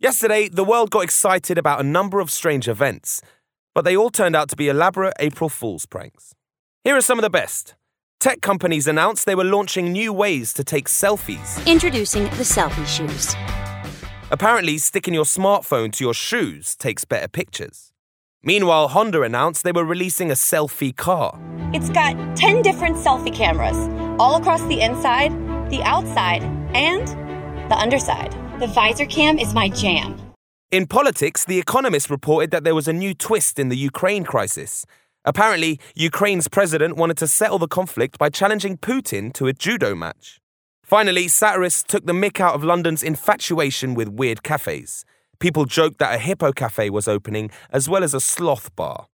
Yesterday, the world got excited about a number of strange events, but they all turned out to be elaborate April Fool's pranks. Here are some of the best. Tech companies announced they were launching new ways to take selfies. Introducing the selfie shoes. Apparently, sticking your smartphone to your shoes takes better pictures. Meanwhile, Honda announced they were releasing a selfie car. It's got 10 different selfie cameras, all across the inside, the outside, and the underside. The visor cam is my jam. In politics, The Economist reported that there was a new twist in the Ukraine crisis. Apparently, Ukraine's president wanted to settle the conflict by challenging Putin to a judo match. Finally, satirists took the mick out of London's infatuation with weird cafes. People joked that a hippo cafe was opening, as well as a sloth bar.